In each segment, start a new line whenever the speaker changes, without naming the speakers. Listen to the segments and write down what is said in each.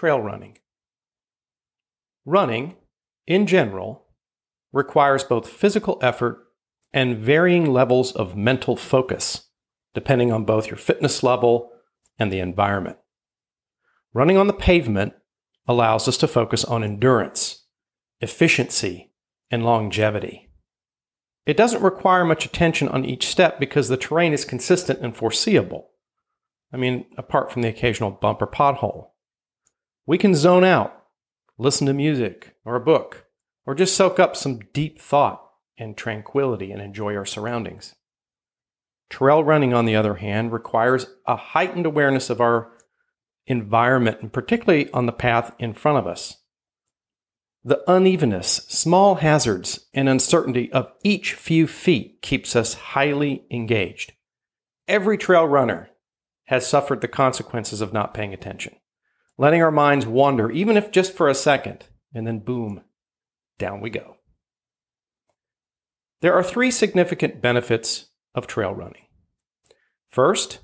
trail running. Running, in general, requires both physical effort and varying levels of mental focus, depending on both your fitness level and the environment. Running on the pavement allows us to focus on endurance, efficiency, and longevity. It doesn't require much attention on each step because the terrain is consistent and foreseeable. I mean, apart from the occasional bump or pothole. We can zone out, listen to music or a book, or just soak up some deep thought and tranquility and enjoy our surroundings. Trail running, on the other hand, requires a heightened awareness of our environment, and particularly on the path in front of us. The unevenness, small hazards, and uncertainty of each few feet keeps us highly engaged. Every trail runner has suffered the consequences of not paying attention, letting our minds wander, even if just for a second, and then boom, down we go. There are three significant benefits of trail running. First,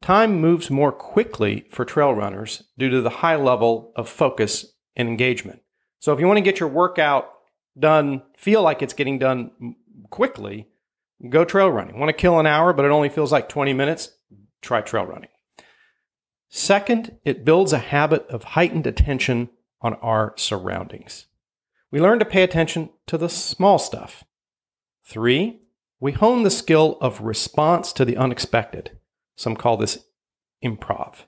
time moves more quickly for trail runners due to the high level of focus and engagement. So if you want to get your workout done, feel like it's getting done quickly, go trail running. Want to kill an hour, but it only feels like 20 minutes? Try trail running. Second, it builds a habit of heightened attention on our surroundings. We learn to pay attention to the small stuff. Three, we hone the skill of response to the unexpected. Some call this improv.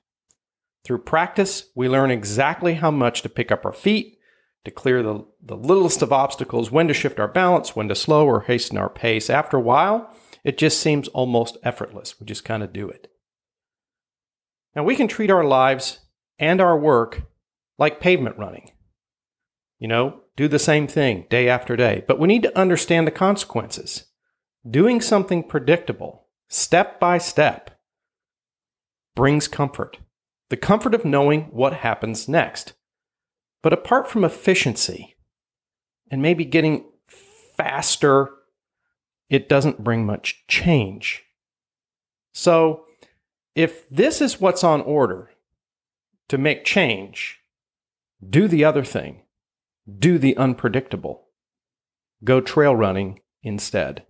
Through practice, we learn exactly how much to pick up our feet, to clear the, the littlest of obstacles, when to shift our balance, when to slow or hasten our pace. After a while, it just seems almost effortless. We just kind of do it. Now, we can treat our lives and our work like pavement running. You know, do the same thing day after day, but we need to understand the consequences. Doing something predictable, step by step, brings comfort. The comfort of knowing what happens next. But apart from efficiency and maybe getting faster, it doesn't bring much change. So, if this is what's on order to make change, do the other thing, do the unpredictable, go trail running instead.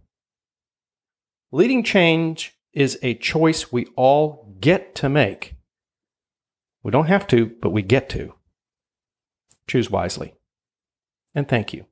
Leading change is a choice we all get to make. We don't have to, but we get to. Choose wisely. And thank you.